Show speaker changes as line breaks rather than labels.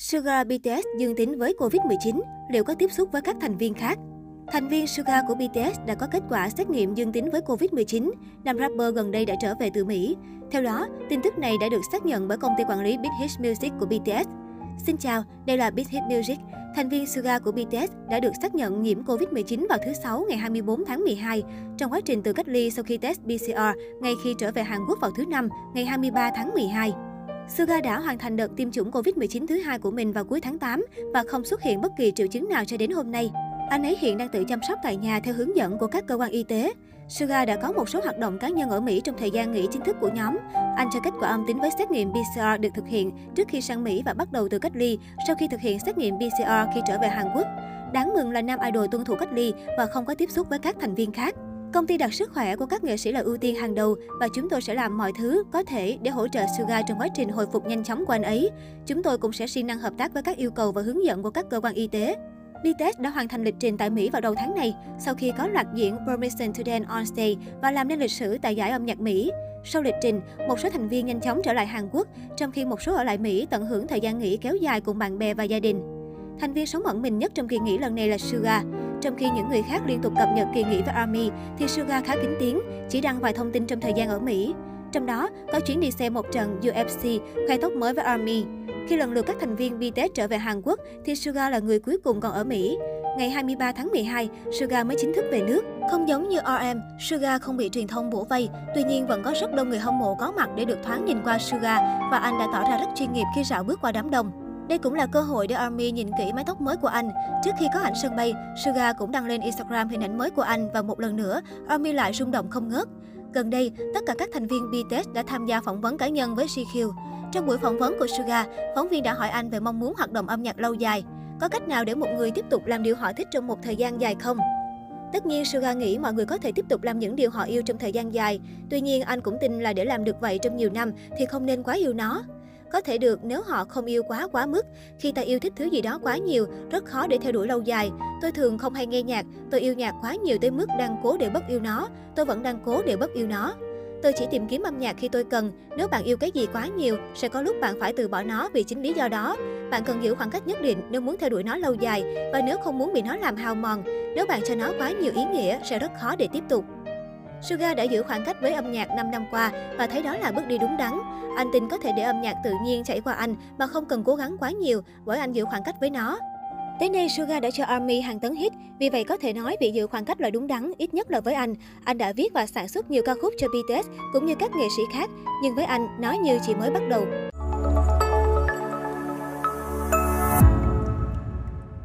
Suga BTS dương tính với Covid-19, liệu có tiếp xúc với các thành viên khác? Thành viên Suga của BTS đã có kết quả xét nghiệm dương tính với Covid-19. Nam rapper gần đây đã trở về từ Mỹ. Theo đó, tin tức này đã được xác nhận bởi công ty quản lý Big Hit Music của BTS. Xin chào, đây là Big Hit Music. Thành viên Suga của BTS đã được xác nhận nhiễm Covid-19 vào thứ Sáu ngày 24 tháng 12 trong quá trình tự cách ly sau khi test PCR ngay khi trở về Hàn Quốc vào thứ Năm ngày 23 tháng 12. Suga đã hoàn thành đợt tiêm chủng Covid-19 thứ hai của mình vào cuối tháng 8 và không xuất hiện bất kỳ triệu chứng nào cho đến hôm nay. Anh ấy hiện đang tự chăm sóc tại nhà theo hướng dẫn của các cơ quan y tế. Suga đã có một số hoạt động cá nhân ở Mỹ trong thời gian nghỉ chính thức của nhóm. Anh cho kết quả âm tính với xét nghiệm PCR được thực hiện trước khi sang Mỹ và bắt đầu từ cách ly sau khi thực hiện xét nghiệm PCR khi trở về Hàn Quốc. Đáng mừng là nam idol tuân thủ cách ly và không có tiếp xúc với các thành viên khác. Công ty đặt sức khỏe của các nghệ sĩ là ưu tiên hàng đầu và chúng tôi sẽ làm mọi thứ có thể để hỗ trợ Suga trong quá trình hồi phục nhanh chóng của anh ấy. Chúng tôi cũng sẽ siêng năng hợp tác với các yêu cầu và hướng dẫn của các cơ quan y tế. BTS đã hoàn thành lịch trình tại Mỹ vào đầu tháng này sau khi có loạt diễn Permission to Dance on Stage và làm nên lịch sử tại giải âm nhạc Mỹ. Sau lịch trình, một số thành viên nhanh chóng trở lại Hàn Quốc, trong khi một số ở lại Mỹ tận hưởng thời gian nghỉ kéo dài cùng bạn bè và gia đình. Thành viên sống ẩn mình nhất trong kỳ nghỉ lần này là Suga. Trong khi những người khác liên tục cập nhật kỳ nghỉ với ARMY, thì Suga khá kín tiếng, chỉ đăng vài thông tin trong thời gian ở Mỹ. Trong đó, có chuyến đi xem một trận UFC, khoe tóc mới với ARMY. Khi lần lượt các thành viên BTS trở về Hàn Quốc, thì Suga là người cuối cùng còn ở Mỹ. Ngày 23 tháng 12, Suga mới chính thức về nước. Không giống như RM, Suga không bị truyền thông bổ vây, tuy nhiên vẫn có rất đông người hâm mộ có mặt để được thoáng nhìn qua Suga và anh đã tỏ ra rất chuyên nghiệp khi rảo bước qua đám đông. Đây cũng là cơ hội để Army nhìn kỹ mái tóc mới của anh. Trước khi có ảnh sân bay, Suga cũng đăng lên Instagram hình ảnh mới của anh và một lần nữa, Army lại rung động không ngớt. Gần đây, tất cả các thành viên BTS đã tham gia phỏng vấn cá nhân với GQ. Trong buổi phỏng vấn của Suga, phóng viên đã hỏi anh về mong muốn hoạt động âm nhạc lâu dài. Có cách nào để một người tiếp tục làm điều họ thích trong một thời gian dài không? Tất nhiên, Suga nghĩ mọi người có thể tiếp tục làm những điều họ yêu trong thời gian dài. Tuy nhiên, anh cũng tin là để làm được vậy trong nhiều năm thì không nên quá yêu nó. Có thể được nếu họ không yêu quá quá mức. Khi ta yêu thích thứ gì đó quá nhiều, rất khó để theo đuổi lâu dài. Tôi thường không hay nghe nhạc, tôi yêu nhạc quá nhiều tới mức đang cố để bất yêu nó. Tôi vẫn đang cố để bất yêu nó. Tôi chỉ tìm kiếm âm nhạc khi tôi cần. Nếu bạn yêu cái gì quá nhiều, sẽ có lúc bạn phải từ bỏ nó vì chính lý do đó. Bạn cần giữ khoảng cách nhất định nếu muốn theo đuổi nó lâu dài và nếu không muốn bị nó làm hao mòn. Nếu bạn cho nó quá nhiều ý nghĩa, sẽ rất khó để tiếp tục. Suga đã giữ khoảng cách với âm nhạc 5 năm qua và thấy đó là bước đi đúng đắn. Anh tin có thể để âm nhạc tự nhiên chảy qua anh mà không cần cố gắng quá nhiều bởi anh giữ khoảng cách với nó. Tới nay, Suga đã cho ARMY hàng tấn hit, vì vậy có thể nói việc giữ khoảng cách là đúng đắn, ít nhất là với anh. Anh đã viết và sản xuất nhiều ca khúc cho BTS cũng như các nghệ sĩ khác, nhưng với anh, nó như chỉ mới bắt đầu.